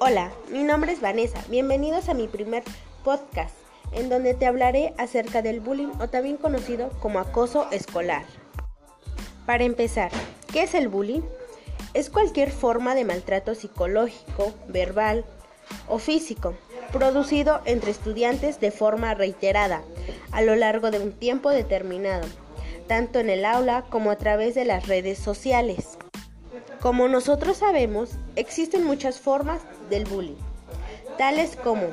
Hola, mi nombre es Vanessa. Bienvenidos a mi primer podcast, en donde te hablaré acerca del bullying o también conocido como acoso escolar. Para empezar, ¿qué es el bullying? Es cualquier forma de maltrato psicológico, verbal o físico producido entre estudiantes de forma reiterada a lo largo de un tiempo determinado, tanto en el aula como a través de las redes sociales. Como nosotros sabemos, existen muchas formas del bullying, tales como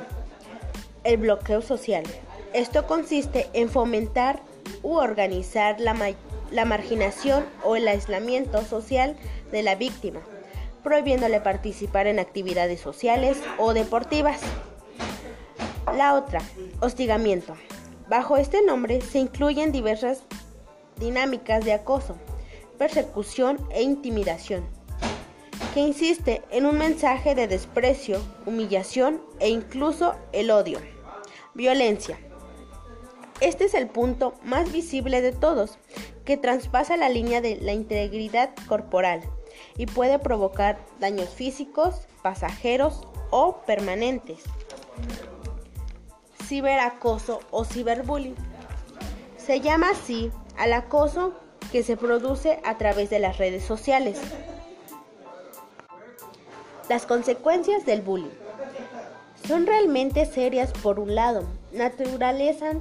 el bloqueo social. Esto consiste en fomentar u organizar la, la marginación o el aislamiento social de la víctima, prohibiéndole participar en actividades sociales o deportivas. La otra, hostigamiento. Bajo este nombre se incluyen diversas dinámicas de acoso, persecución e intimidación, que insiste en un mensaje de desprecio, humillación e incluso el odio. Violencia. Este es el punto más visible de todos, que traspasa la línea de la integridad corporal y puede provocar daños físicos, pasajeros o permanentes. Ciberacoso o ciberbullying. Se llama así al acoso que se produce a través de las redes sociales. Las consecuencias del bullying son realmente serias por un lado, naturalizan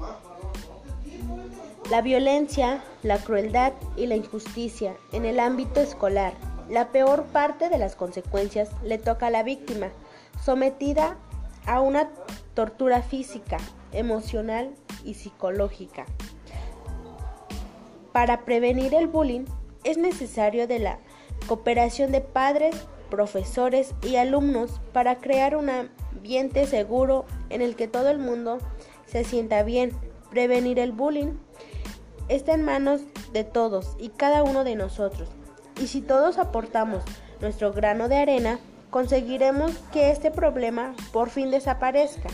la violencia, la crueldad y la injusticia en el ámbito escolar. La peor parte de las consecuencias le toca a la víctima, sometida a una tortura física, emocional y psicológica. Para prevenir el bullying es necesario de la cooperación de padres, profesores y alumnos para crear un ambiente seguro en el que todo el mundo se sienta bien. Prevenir el bullying está en manos de todos y cada uno de nosotros. Y si todos aportamos nuestro grano de arena, conseguiremos que este problema por fin desaparezca.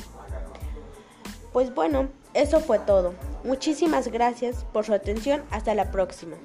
Pues bueno, eso fue todo. Muchísimas gracias por su atención. Hasta la próxima.